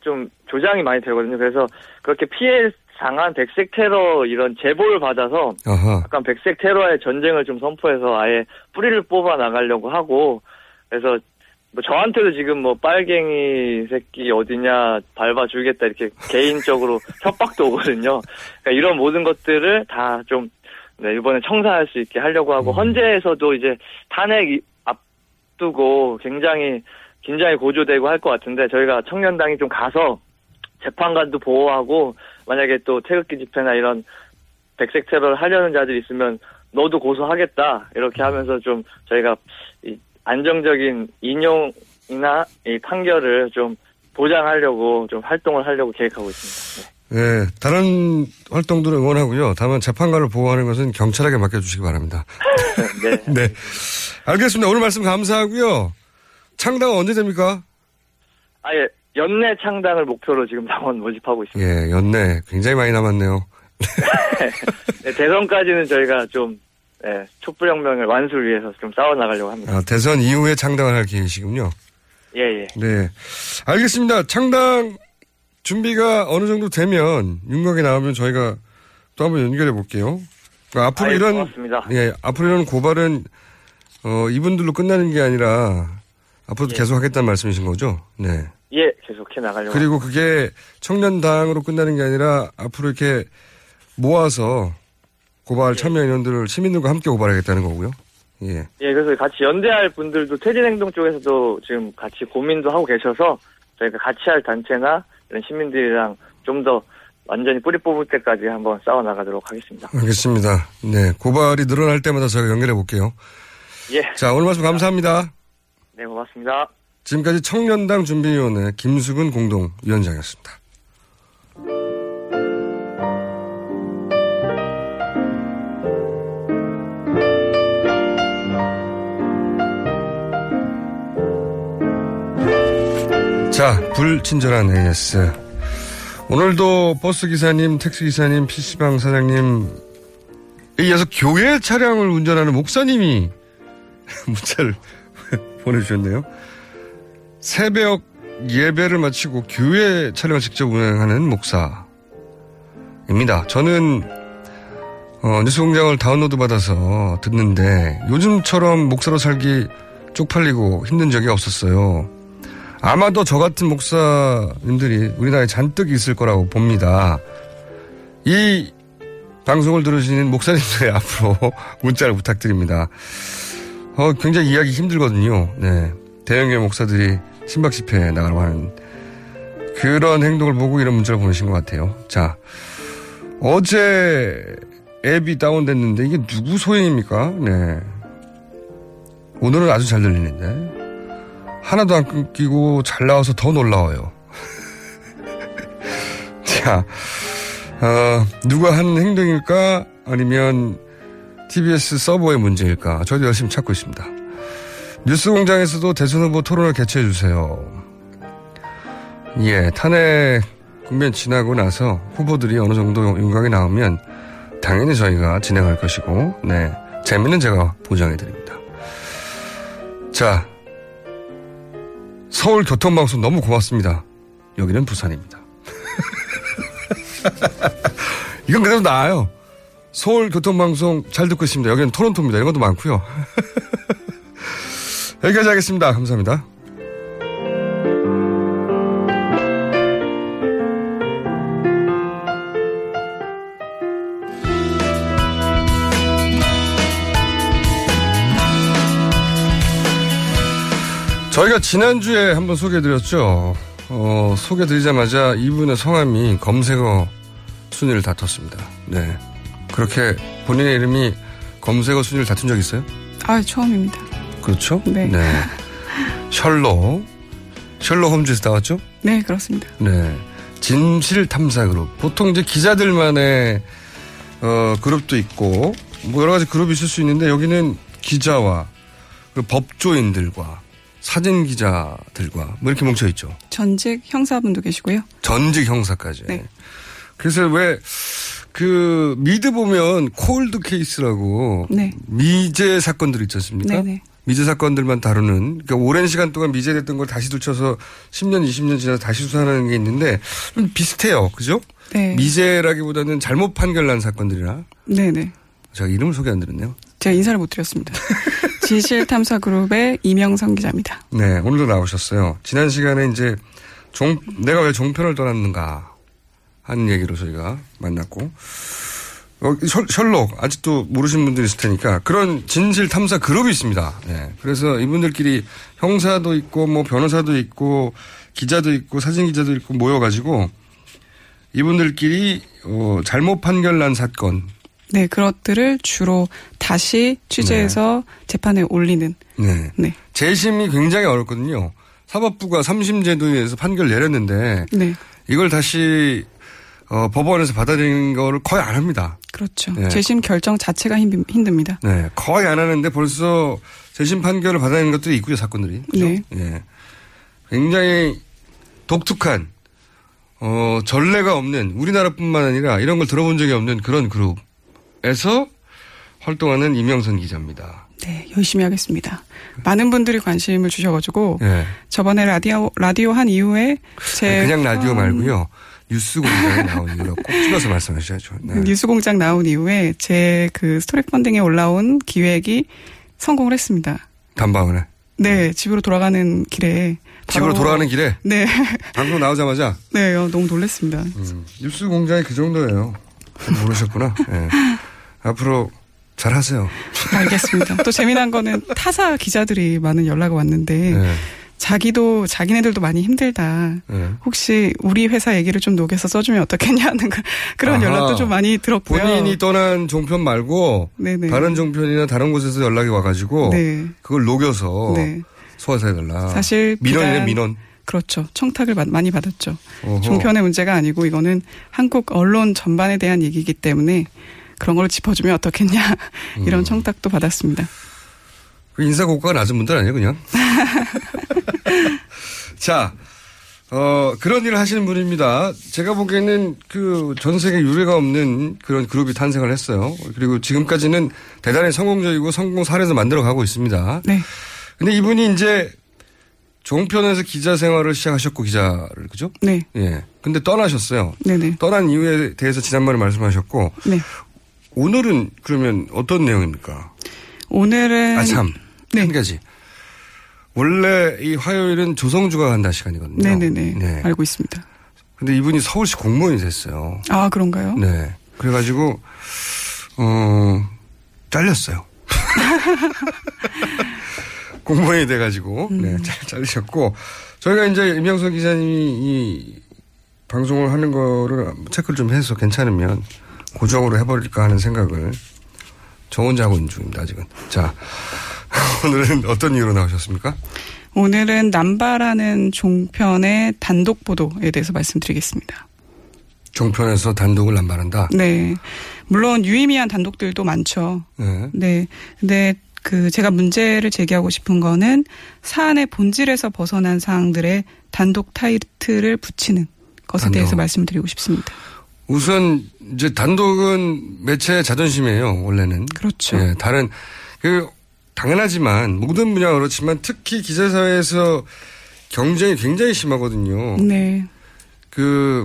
좀 조장이 많이 되거든요. 그래서 그렇게 피해 당한 백색 테러 이런 제보를 받아서 아하. 약간 백색 테러의 전쟁을 좀 선포해서 아예 뿌리를 뽑아 나가려고 하고 그래서 뭐 저한테도 지금 뭐 빨갱이 새끼 어디냐 밟아 주겠다 이렇게 개인적으로 협박도 오거든요. 그러니까 이런 모든 것들을 다 좀 네, 이번에 청사할 수 있게 하려고 하고 헌재에서도 이제 탄핵 이- 앞두고 굉장히 긴장이 고조되고 할 것 같은데 저희가 청년당이 좀 가서 재판관도 보호하고 만약에 또 태극기 집회나 이런 백색 테러를 하려는 자들이 있으면 너도 고소하겠다 이렇게 하면서 좀 저희가 이 안정적인 인용이나 이 판결을 좀 보장하려고 좀 활동을 하려고 계획하고 있습니다. 네, 다른 활동들을 응원하고요. 다만 재판관을 보호하는 것은 경찰에게 맡겨주시기 바랍니다. 네. 네. 알겠습니다. 오늘 말씀 감사하고요. 창당 언제 됩니까? 아 예 연내 창당을 목표로 지금 당원 모집하고 있습니다. 예, 연내 굉장히 많이 남았네요. 네, 대선까지는 저희가 좀 네, 촛불혁명을 완수를 위해서 좀 싸워 나가려고 합니다. 아, 대선 이후에 창당을 할 계획이시군요. 예, 예. 네. 알겠습니다. 창당 준비가 어느 정도 되면 윤곽에 나오면 저희가 또 한번 연결해 볼게요. 그러니까 앞으로 아, 예, 이런 고맙습니다. 예, 앞으로 이런 고발은 어, 이분들로 끝나는 게 아니라 앞으로도 예. 계속 하겠다는 말씀이신 거죠? 네. 예, 계속해 나가려고. 그리고 그게 청년당으로 끝나는 게 아니라 앞으로 이렇게 모아서 고발 참여 인원들을 시민들과 함께 고발하겠다는 거고요. 예. 예, 그래서 같이 연대할 분들도 퇴진행동 쪽에서도 지금 같이 고민도 하고 계셔서 저희가 같이 할 단체나 이런 시민들이랑 좀 더 완전히 뿌리 뽑을 때까지 한번 싸워 나가도록 하겠습니다. 알겠습니다. 네. 고발이 늘어날 때마다 저희가 연결해 볼게요. 예, 자, 오늘 말씀 감사합니다. 네, 고맙습니다. 지금까지 청년당 준비위원회 김수근 공동위원장이었습니다. 자, 불친절한 AS. 오늘도 버스 기사님, 택시 기사님, PC방 사장님, 에 이어서 교회 차량을 운전하는 목사님이 문자를 보내주셨네요. 새벽 예배를 마치고 교회 차량을 직접 운행하는 목사입니다. 저는 어, 뉴스 공장을 다운로드 받아서 듣는데 요즘처럼 목사로 살기 쪽팔리고 힘든 적이 없었어요. 아마도 저 같은 목사님들이 우리나라에 잔뜩 있을 거라고 봅니다. 이 방송을 들으시는 목사님들의 앞으로 문자를 부탁드립니다. 어, 굉장히 이해하기 힘들거든요. 네. 대형교회 목사들이 신박 집회에 나가라고 하는 그런 행동을 보고 이런 문자를 보내신 것 같아요. 자, 어제 앱이 다운됐는데 이게 누구 소행입니까? 네. 오늘은 아주 잘 들리는데. 하나도 안 끊기고 잘 나와서 더 놀라워요. 자, 어, 누가 한 행동일까? 아니면 TBS 서버의 문제일까? 저희도 열심히 찾고 있습니다. 뉴스 공장에서도 대선 후보 토론을 개최해 주세요. 예, 탄핵 국면 지나고 나서 후보들이 어느 정도 윤곽이 나오면 당연히 저희가 진행할 것이고, 네, 재미는 제가 보장해 드립니다. 자, 서울 교통방송 너무 고맙습니다. 여기는 부산입니다. 이건 그래도 나아요. 서울 교통방송 잘 듣고 있습니다. 여기는 토론토입니다. 이런 것도 많고요. 여기까지 하겠습니다. 감사합니다. 저희가 지난주에 한번 소개해드렸죠. 어, 소개드리자마자 이분의 성함이 검색어 순위를 다퉜습니다. 네. 그렇게 본인의 이름이 검색어 순위를 다툰 적 있어요? 아, 처음입니다. 그렇죠? 네. 셜록. 셜록 홈즈에서 나왔죠? 네, 그렇습니다. 네. 진실 탐사 그룹. 보통 이제 기자들만의 어, 그룹도 있고 뭐 여러 가지 그룹이 있을 수 있는데 여기는 기자와 그 법조인들과 사진 기자들과 뭐 이렇게 뭉쳐 있죠. 전직 형사분도 계시고요. 전직 형사까지. 네. 그래서 왜 그 미드 보면 콜드 케이스라고 네. 미제 사건들 있지 않습니까? 네네. 미제 사건들만 다루는 그러니까 오랜 시간 동안 미제됐던 걸 다시 들춰서 10년, 20년 지나서 다시 수사하는 게 있는데 좀 비슷해요. 그죠? 네. 미제라기보다는 잘못 판결난 사건들이라 네네. 제가 이름을 소개 안 드렸네요. 제가 인사를 못 드렸습니다. 진실탐사그룹의 이명성 기자입니다. 네, 오늘도 나오셨어요. 지난 시간에 이제 종, 내가 왜 종편을 떠났는가 하는 얘기로 저희가 만났고, 어, 셜, 셜록, 아직도 모르시는 분들이 있을 테니까 그런 진실 탐사 그룹이 있습니다. 네. 그래서 이분들끼리 형사도 있고, 뭐 변호사도 있고, 기자도 있고, 사진 기자도 있고 모여가지고 이분들끼리 어, 잘못 판결난 사건, 네, 그것들을 주로 다시 취재해서 재판에 올리는. 네. 네. 재심이 굉장히 어렵거든요. 사법부가 삼심 제도에서 판결 내렸는데 네. 이걸 다시 어, 법원에서 받아들이는 거를 거의 안 합니다. 그렇죠. 네. 재심 결정 자체가 힘, 힘듭니다. 네, 거의 안 하는데 벌써 재심 판결을 받아내는 것들이 있고요, 사건들이. 그죠? 네. 예. 굉장히 독특한, 어, 전례가 없는, 우리나라뿐만 아니라 이런 걸 들어본 적이 없는 그런 그룹에서 활동하는 이명선 기자입니다. 네, 열심히 하겠습니다. 많은 분들이 관심을 주셔가지고 예. 저번에 라디오 라디오 한 이후에 제 아니, 그냥 라디오 음, 말고요. 뉴스 공장에 나온 이후로 꼭 찍어서 말씀하셔야죠. 네. 뉴스공장 나온 이후에 제 그 스토리 펀딩에 올라온 기획이 성공을 했습니다. 단방을 해. 네, 집으로 돌아가는 길에 집으로 돌아가는 길에 네, 방송 나오자마자 네, 어, 너무 놀랐습니다. 음, 뉴스 공장이 그 정도예요. 모르셨구나. 예. 앞으로 잘 하세요. 알겠습니다. 또 재미난 거는 타사 기자들이 많은 연락이 왔는데 네. 자기도 자기네들도 많이 힘들다. 네. 혹시 우리 회사 얘기를 좀 녹여서 써주면 어떻겠냐는 그- 그런 아하. 연락도 좀 많이 들었고요. 본인이 떠난 종편 말고 네네. 다른 종편이나 다른 곳에서 연락이 와가지고 네. 그걸 녹여서 네. 소화서 해달라. 사실 민원이네 민원. 그렇죠. 청탁을 마- 많이 받았죠. 어허. 종편의 문제가 아니고 이거는 한국 언론 전반에 대한 얘기이기 때문에 그런 걸 짚어주면 어떻겠냐 이런 음. 청탁도 받았습니다. 그 인사 고가가 낮은 분들 아니에요 그냥. 자, 어, 그런 일을 하시는 분입니다. 제가 보기에는 그 전 세계 유례가 없는 그런 그룹이 탄생을 했어요. 그리고 지금까지는 대단히 성공적이고 성공 사례도 만들어 가고 있습니다. 네. 근데 이분이 이제 종편에서 기자 생활을 시작하셨고 기자를 그죠? 네. 예. 근데 떠나셨어요. 네네. 떠난 이유에 대해서 지난번에 말씀하셨고 네. 오늘은 그러면 어떤 내용입니까? 오늘은 아 참. 네. 한 가지. 원래 이 화요일은 조성주가 간다 시간이거든요. 네네네. 네. 알고 있습니다. 근데 이분이 서울시 공무원이 됐어요. 아 그런가요? 네. 그래가지고 어 잘렸어요. 공무원이 돼가지고 음. 네 잘- 잘리셨고 저희가 이제 임영선 기자님이 이 방송을 하는 거를 체크를 좀 해서 괜찮으면 고정으로 해버릴까 하는 생각을 저 혼자 하고 있는 중입니다 아직은. 자 오늘은 어떤 이유로 나오셨습니까? 오늘은 남바라는 종편의 단독 보도에 대해서 말씀드리겠습니다. 종편에서 단독을 남발한다. 네. 물론 유의미한 단독들도 많죠. 네. 네. 근데 그 제가 문제를 제기하고 싶은 거는 사안의 본질에서 벗어난 사항들의 단독 타이틀을 붙이는 것에 단독. 대해서 말씀드리고 싶습니다. 우선 이제 단독은 매체의 자존심이에요. 원래는. 그렇죠. 예, 다른 그 당연하지만 모든 분야가 그렇지만 특히 기자 사회에서 경쟁이 굉장히 심하거든요. 네. 그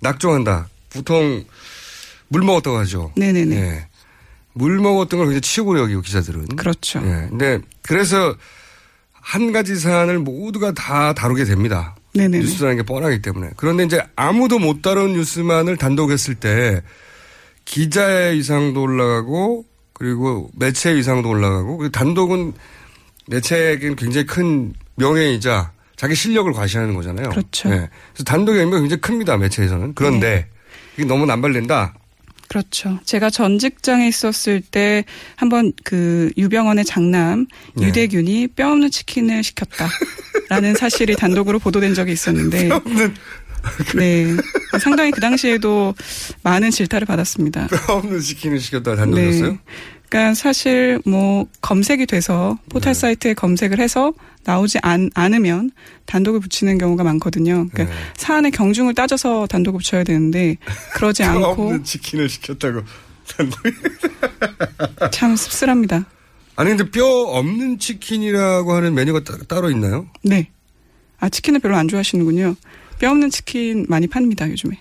낙종한다. 보통 물 먹었다고 하죠. 네네네. 예. 물 먹었던 걸 굉장히 치욕으로 여기고 기자들은. 그렇죠. 예. 근데 그래서 한 가지 사안을 모두가 다 다루게 됩니다. 네네네. 뉴스라는 게 뻔하기 때문에. 그런데 이제 아무도 못 다룬 뉴스만을 단독 했을 때 기자의 위상도 올라가고 그리고 매체의 위상도 올라가고 단독은 매체에겐 굉장히 큰 명예이자 자기 실력을 과시하는 거잖아요. 그렇죠. 네. 그래서 단독의 의미가 굉장히 큽니다. 매체에서는. 그런데 이게 너무 남발된다. 그렇죠. 제가 전 직장에 있었을 때 한번 그 유병원의 장남 네. 유대균이 뼈 없는 치킨을 시켰다라는 사실이 단독으로 보도된 적이 있었는데 네. 상당히 그 당시에도 많은 질타를 받았습니다. 뼈 없는 치킨을 시켰다 단독이었어요? 네. 그러니까 사실 뭐 검색이 돼서 네. 포털 사이트에 검색을 해서 나오지 않, 않으면 단독을 붙이는 경우가 많거든요. 그러니까 네. 사안의 경중을 따져서 단독을 붙여야 되는데 그러지 뼈 않고 없는 치킨을 시켰다고 단독이. 참 씁쓸합니다. 아니 근데 뼈 없는 치킨이라고 하는 메뉴가 따, 따로 있나요? 네. 아 치킨을 별로 안 좋아하시는군요. 뼈 없는 치킨 많이 팝니다 요즘에.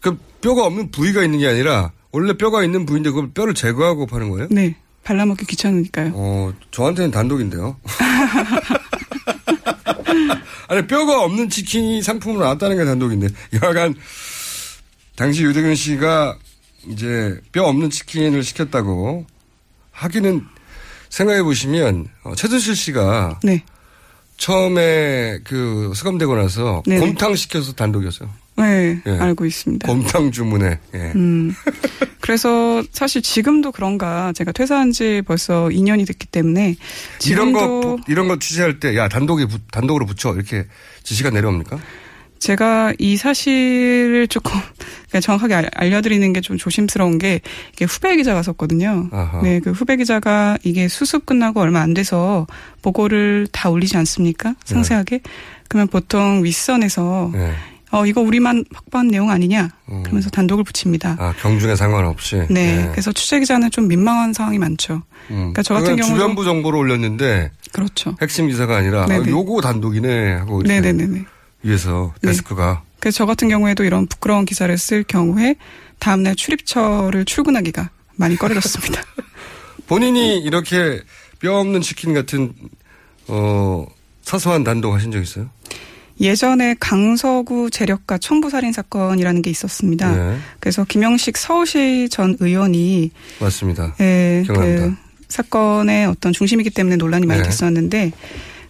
그 뼈가 없는 부위가 있는 게 아니라 원래 뼈가 있는 부위인데 그걸 뼈를 제거하고 파는 거예요? 네. 발라먹기 귀찮으니까요. 어, 저한테는 단독인데요. 아니, 뼈가 없는 치킨이 상품으로 나왔다는 게 단독인데. 여하간, 당시 유대근 씨가 이제 뼈 없는 치킨을 시켰다고 하기는 생각해 보시면, 어, 최준실 씨가 네. 처음에 그 수감되고 나서 네네. 곰탕 시켜서 단독이었어요. 네, 예. 알고 있습니다. 곰탕 주문에. 예. 음. 그래서 사실 지금도 그런가 제가 퇴사한 지 벌써 2년이 됐기 때문에 이런 거, 이런 거 지시할 때, 야, 단독에, 부- 단독으로 붙여. 이렇게 지시가 내려옵니까? 제가 이 사실을 조금 정확하게 알- 알려드리는 게 좀 조심스러운 게 이게 후배 기자가 썼거든요. 아하. 네, 그 후배 기자가 이게 수습 끝나고 얼마 안 돼서 보고를 다 올리지 않습니까? 상세하게. 그러면 보통 윗선에서 네. 어 이거 우리만 확보한 내용 아니냐? 그러면서 단독을 붙입니다. 아, 경중에 상관없이. 네, 예. 그래서 취재 기자는 좀 민망한 상황이 많죠. 음. 그러니까 저 같은 경우도 주변부 정보를 올렸는데 그렇죠. 핵심 기사가 아니라 네네. 아, 요거 단독이네 하고 네네네네. 위에서 네. 데스크가 그래서 저 같은 경우에도 이런 부끄러운 기사를 쓸 경우에 다음날 출입처를 출근하기가 많이 꺼려졌습니다. 본인이 이렇게 뼈 없는 치킨 같은 어 사소한 단독 하신 적 있어요? 예전에 강서구 재력가 청부살인 사건이라는 게 있었습니다. 네. 그래서 김영식 서울시 전 의원이 맞습니다. 예, 기억납니다. 그 사건의 어떤 중심이기 때문에 논란이 많이 네. 됐었는데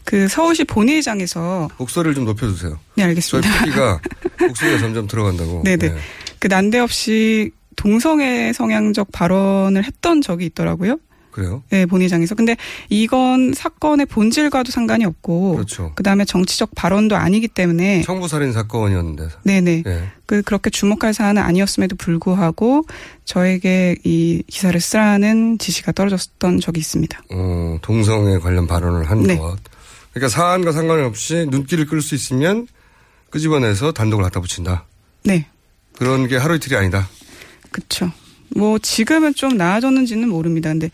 그 서울시 본회의장에서 목소리를 좀 높여주세요. 네 저희 알겠습니다. PD가 목소리가 점점 들어간다고. 네네. 그 난데없이 동성애 성향적 발언을 했던 적이 있더라고요. 그래요? 네, 본회의장에서. 근데 이건 사건의 본질과도 상관이 없고. 그렇죠. 다음에 정치적 발언도 아니기 때문에. 청부살인 사건이었는데. 네네. 예. 그, 그렇게 주목할 사안은 아니었음에도 불구하고 저에게 이 기사를 쓰라는 지시가 떨어졌던 적이 있습니다. 어, 동성애 관련 발언을 한 네. 것. 그러니까 사안과 상관이 없이 눈길을 끌 수 있으면 끄집어내서 단독을 갖다 붙인다. 네. 그런 게 하루 이틀이 아니다. 그쵸. 뭐 지금은 좀 나아졌는지는 모릅니다. 근데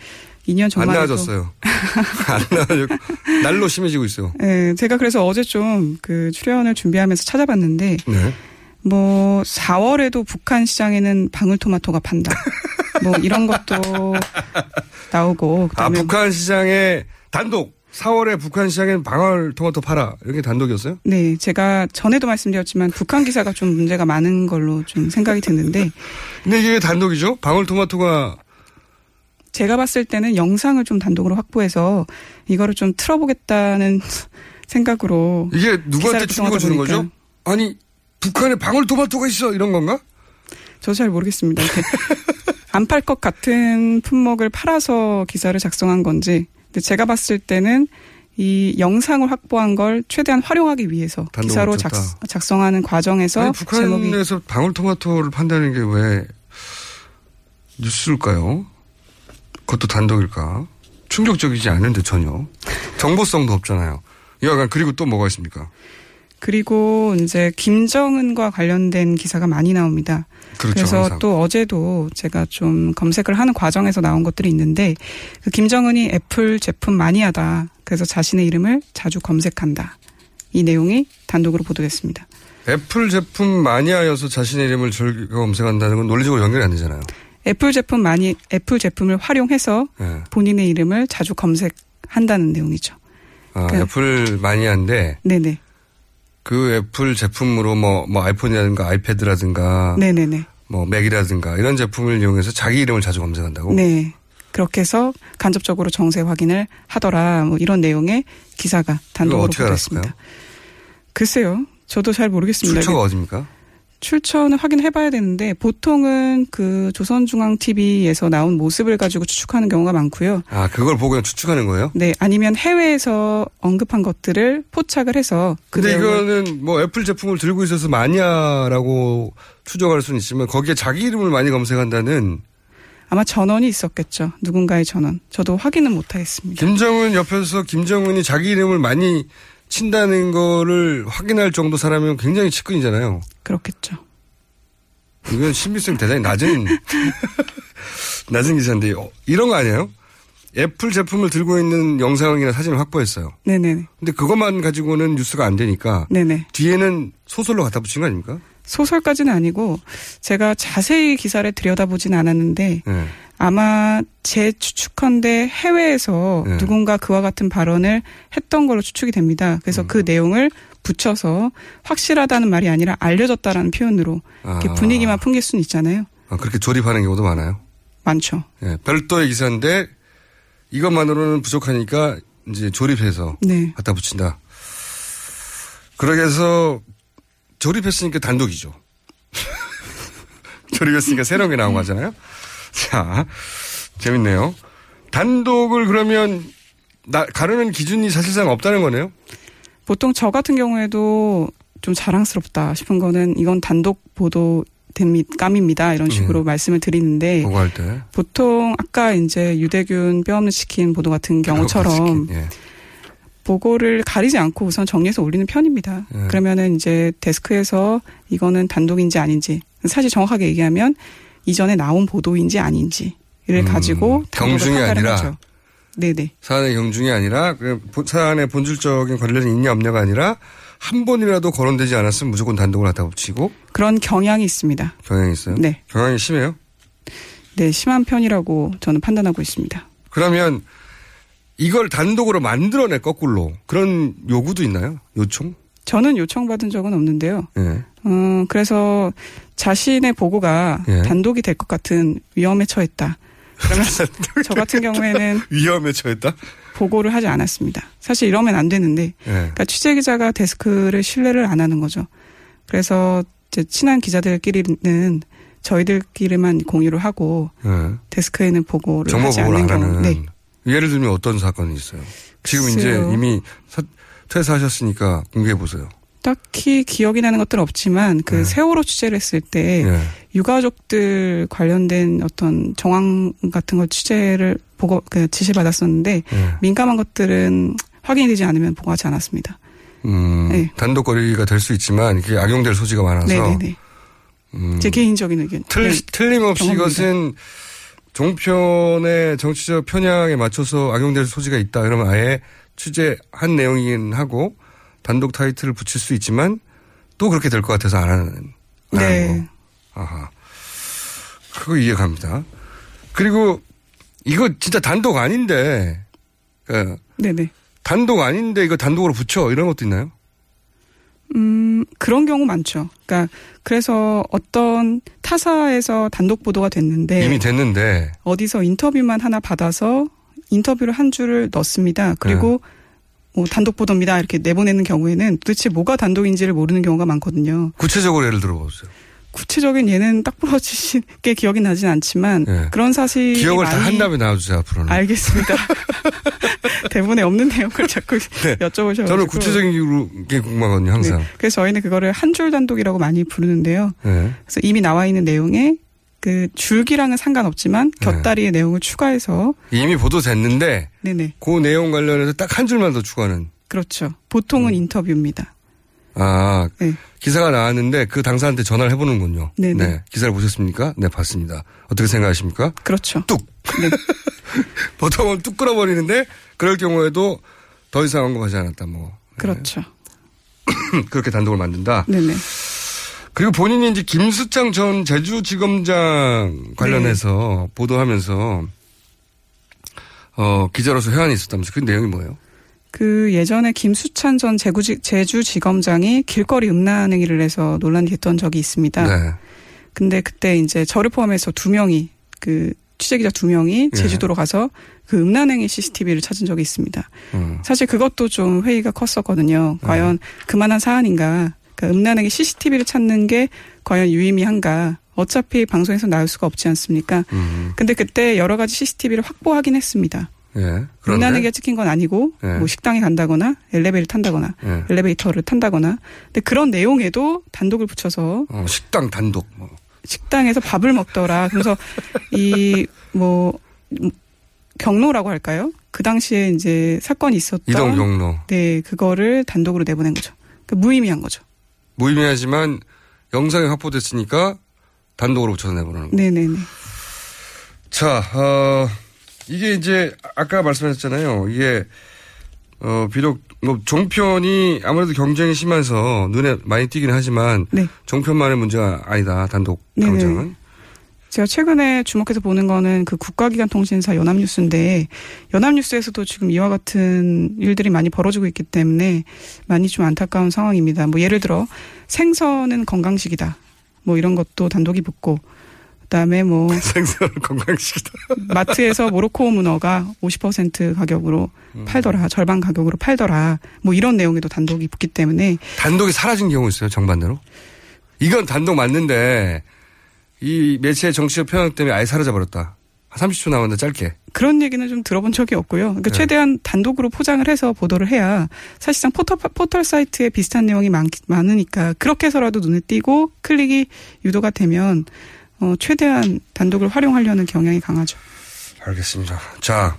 2년 안 전만 해도 나아졌어요. 안 나아졌고 날로 심해지고 있어요. 예, 제가 그래서 어제 좀 그 출연을 준비하면서 찾아봤는데 네. 뭐 4월에도 북한 시장에는 방울토마토가 판다. 뭐 이런 것도 나오고 아, 그다음에 북한 시장에 단독 4월에 북한 시장엔 방울 토마토 팔아. 이렇게 단독이었어요? 네, 제가 전에도 말씀드렸지만 북한 기사가 좀 문제가 많은 걸로 좀 생각이 드는데 근데 이게 왜 단독이죠? 방울 토마토가 제가 봤을 때는 영상을 좀 단독으로 확보해서 이거를 좀 틀어보겠다는 생각으로 이게 누구한테 구성하다 주는 보니까 거죠? 아니 북한에 방울토마토가 있어 이런 건가? 저도 잘 모르겠습니다. 안 팔 것 같은 품목을 팔아서 기사를 작성한 건지. 근데 제가 봤을 때는 이 영상을 확보한 걸 최대한 활용하기 위해서 기사로 작, 쳤다. 작성 하는 과정에서 아니, 북한에서 방울토마토를 판다는 게 왜 뉴스일까요? 그것도 단독일까? 충격적이지 않은데 전혀 정보성도 없잖아요. 여하간 그리고 또 뭐가 있습니까? 그리고 이제 김정은과 관련된 기사가 많이 나옵니다. 그렇죠, 래서 항상. 또 어제도 제가 좀 검색을 하는 과정에서 나온 것들이 있는데 그 김정은이 애플 제품 마니아다. 그래서 자신의 이름을 자주 검색한다. 이 내용이 단독으로 보도됐습니다. 애플 제품 마니아여서 자신의 이름을 즐겨 검색한다는 건 논리적으로 연결이 안 되잖아요. 애플 제품 마니아 애플 제품을 활용해서 예. 본인의 이름을 자주 검색한다는 내용이죠. 아, 그- 애플 마니아인데 네네. 그 애플 제품으로 뭐, 뭐 아이폰이라든가 아이패드라든가 네네네. 뭐 맥이라든가 이런 제품을 이용해서 자기 이름을 자주 검색한다고? 네. 그렇게 해서 간접적으로 정세 확인을 하더라. 뭐 이런 내용의 기사가 단독으로. 알았을까요? 글쎄요. 저도 잘 모르겠습니다. 출처가 어딥니까? 출처는 확인해 봐야 되는데 보통은 그 조선중앙 TV에서 나온 모습을 가지고 추측하는 경우가 많고요. 아, 그걸 보고 추측하는 거예요? 네, 아니면 해외에서 언급한 것들을 포착을 해서 그 근데 이거는 뭐 애플 제품을 들고 있어서 마니아라고 추정할 수는 있지만 거기에 자기 이름을 많이 검색한다는 아마 전원이 있었겠죠. 누군가의 전원. 저도 확인은 못하겠습니다. 김정은 옆에서 김정은이 자기 이름을 많이 친다는 거를 확인할 정도 사람이면 굉장히 측근이잖아요. 그렇겠죠. 이건 신빙성이 대단히 낮은 낮은 기사인데 어, 이런 거 아니에요? 애플 제품을 들고 있는 영상이나 사진을 확보했어요. 네네. 근데 그것만 가지고는 뉴스가 안 되니까 네네. 뒤에는 소설로 갖다 붙인 거 아닙니까? 소설까지는 아니고 제가 자세히 기사를 들여다보진 않았는데 네. 아마 제 추측컨대 해외에서 네. 누군가 그와 같은 발언을 했던 걸로 추측이 됩니다. 그래서 음. 그 내용을 붙여서 확실하다는 말이 아니라 알려졌다라는 표현으로 아. 분위기만 풍길 수는 있잖아요. 아, 그렇게 조립하는 경우도 많아요. 많죠. 예, 별도의 기사인데 이것만으로는 부족하니까 이제 조립해서 네. 갖다 붙인다. 그렇게 해서 조립했으니까 단독이죠. 조립했으니까 새로운 게 나온 거잖아요. 자, 재밌네요. 단독을 그러면 나, 가르는 기준이 사실상 없다는 거네요. 보통 저 같은 경우에도 좀 자랑스럽다 싶은 거는 이건 단독 보도 감입니다 이런 식으로 음. 말씀을 드리는데 보고할 때. 보통 아까 이제 유대균 뼈 없는 치킨 보도 같은 경우처럼 예. 보고를 가리지 않고 우선 정리해서 올리는 편입니다. 예. 그러면은 이제 데스크에서 이거는 단독인지 아닌지 사실 정확하게 얘기하면 이전에 나온 보도인지 아닌지를 음, 가지고 경중이 아니라 하죠. 네네. 사안의 경중이 아니라 그 본- 사안의 본질적인 관련이 있냐 없냐가 아니라 한 번이라도 거론되지 않았으면 무조건 단독을 갖다 붙이고 그런 경향이 있습니다. 경향이 있어요. 네. 경향이 심해요. 네, 심한 편이라고 저는 판단하고 있습니다. 그러면 이걸 단독으로 만들어내 거꾸로 그런 요구도 있나요? 요청? 저는 요청받은 적은 없는데요. 예. 음, 그래서 자신의 보고가 예. 단독이 될 것 같은 위험에 처했다. 그러면 저 같은 경우에는 위험에 처했다? 보고를 하지 않았습니다. 사실 이러면 안 되는데, 예. 그러니까 취재 기자가 데스크를 신뢰를 안 하는 거죠. 그래서 이제 친한 기자들끼리는 저희들끼리만 공유를 하고 예. 데스크에는 보고를 정보 하지 보고를 않는 안 경우. 하는. 네. 예를 들면 어떤 사건이 있어요? 지금 이제 글쎄요. 이미 사- 퇴사하셨으니까 공개해 보세요. 딱히 기억이 나는 것들은 없지만 그 네. 세월호 취재를 했을 때 예. 유가족들 관련된 어떤 정황 같은 걸 취재를 보고 그 지시 받았었는데 예. 민감한 것들은 확인이 되지 않으면 보고하지 않았습니다. 음, 네. 단독 거리가 될 수 있지만 이게 악용될 소지가 많아서 네네네. 음, 제 개인적인 의견. 틀, 네. 틀림없이 경험입니다. 이것은 종편의 정치적 편향에 맞춰서 악용될 소지가 있다. 이러면 아예 취재한 내용이긴 하고 단독 타이틀을 붙일 수 있지만 또 그렇게 될 것 같아서 안 하는. 안 하는 네. 거. 아하. 그거 이해갑니다. 그리고 이거 진짜 단독 아닌데, 그 네네. 단독 아닌데 이거 단독으로 붙여 이런 것도 있나요? 음, 그런 경우 많죠. 그러니까 그래서 어떤 타사에서 단독 보도가 됐는데 이미 됐는데 어디서 인터뷰만 하나 받아서 인터뷰를 한 줄을 넣습니다. 그리고 네. 뭐 단독 보도입니다. 이렇게 내보내는 경우에는 도대체 뭐가 단독인지를 모르는 경우가 많거든요. 구체적으로 예를 들어보세요. 구체적인 예는 딱 부러지게 기억이 나진 않지만 예. 그런 사실이 기억을 다 한 다음에 나와주세요 앞으로는. 알겠습니다. 대본에 없는 내용을 자꾸 네. 여쭤보셔가지고 저는 구체적인 게 궁금하거든요 항상. 네. 그래서 저희는 그거를 한 줄 단독이라고 많이 부르는데요. 네. 그래서 이미 나와 있는 내용에 그 줄기랑은 상관없지만 네. 곁다리의 내용을 추가해서 이미 보도됐는데 네네 그 내용 관련해서 딱 한 줄만 더 추가는. 그렇죠. 보통은 음. 인터뷰입니다. 아 네. 기사가 나왔는데 그 당사한테 전화를 해보는군요. 네네. 네. 기사를 보셨습니까? 네 봤습니다. 어떻게 생각하십니까? 그렇죠. 뚝. 네. 보통은 뚝 끌어버리는데 그럴 경우에도 더 이상 언급하지 않았다. 뭐 그렇죠. 그렇게 단독을 만든다. 네네. 그리고 본인이 이제 김수창 전 제주지검장 관련해서 네. 보도하면서 어 기자로서 회한이 있었다면서 그 내용이 뭐예요? 그 예전에 김수찬 전 제구지, 제주지검장이 길거리 음란 행위를 해서 논란이 됐던 적이 있습니다. 네. 근데 그때 이제 저를 포함해서 두 명이 그 취재기자 두 명이 예. 제주도로 가서 그 음란행위 CCTV를 찾은 적이 있습니다. 음. 사실 그것도 좀 회의가 컸었거든요. 과연 그만한 사안인가? 그러니까 음란행위 CCTV를 찾는 게 과연 유의미한가? 어차피 방송에서 나올 수가 없지 않습니까? 음. 근데 그때 여러 가지 CCTV를 확보하긴 했습니다. 예. 그런데 찍힌 건 아니고 예. 뭐 식당에 간다거나 엘리베이터를 탄다거나 예. 엘리베이터를 탄다거나 근데 그런 내용에도 단독을 붙여서 어, 식당 단독 뭐. 식당에서 밥을 먹더라. 그래서 이 뭐 경로라고 할까요? 그 당시에 이제 사건이 있었던 이동 경로. 네, 그거를 단독으로 내보낸 거죠. 그 무의미한 거죠. 무의미하지만 영상이 확보됐으니까 단독으로 붙여서 내보내는 거. 네네네. 자, 어, 이게 이제 아까 말씀하셨잖아요. 이게 어 비록 뭐 종편이 아무래도 경쟁이 심해서 눈에 많이 띄긴 하지만 네. 종편만의 문제가 아니다. 단독 네네. 강장은. 제가 최근에 주목해서 보는 거는 그 국가기관 통신사 연합뉴스인데 연합뉴스에서도 지금 이와 같은 일들이 많이 벌어지고 있기 때문에 많이 좀 안타까운 상황입니다. 뭐 예를 들어 생선은 건강식이다. 뭐 이런 것도 단독이 붙고 그다음에 뭐 생선은 건강식이다. 마트에서 모로코 문어가 50% 가격으로 음. 팔더라. 절반 가격으로 팔더라. 뭐 이런 내용에도 단독이 붙기 때문에 단독이 사라진 경우 있어요. 정반대로. 이건 단독 맞는데 이 매체의 정치적 편향 때문에 아예 사라져 버렸다. 한 30초 남았는데 짧게. 그런 얘기는 좀 들어본 적이 없고요. 그러니까 네. 최대한 단독으로 포장을 해서 보도를 해야 사실상 포털, 포털 사이트에 비슷한 내용이 많, 많으니까 그렇게 해서라도 눈에 띄고 클릭이 유도가 되면 어, 최대한 단독을 활용하려는 경향이 강하죠. 알겠습니다. 자,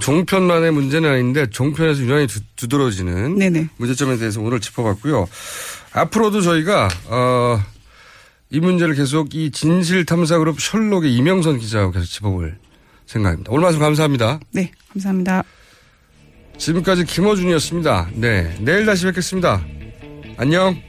종편만의 문제는 아닌데 종편에서 유난히 두, 두드러지는 네네. 문제점에 대해서 오늘 짚어봤고요. 앞으로도 저희가 어, 이 문제를 계속 이 진실탐사그룹 셜록의 이명선 기자하고 계속 짚어볼 생각입니다. 오늘 말씀 감사합니다. 네, 감사합니다. 지금까지 김어준이었습니다. 네, 내일 다시 뵙겠습니다. 안녕.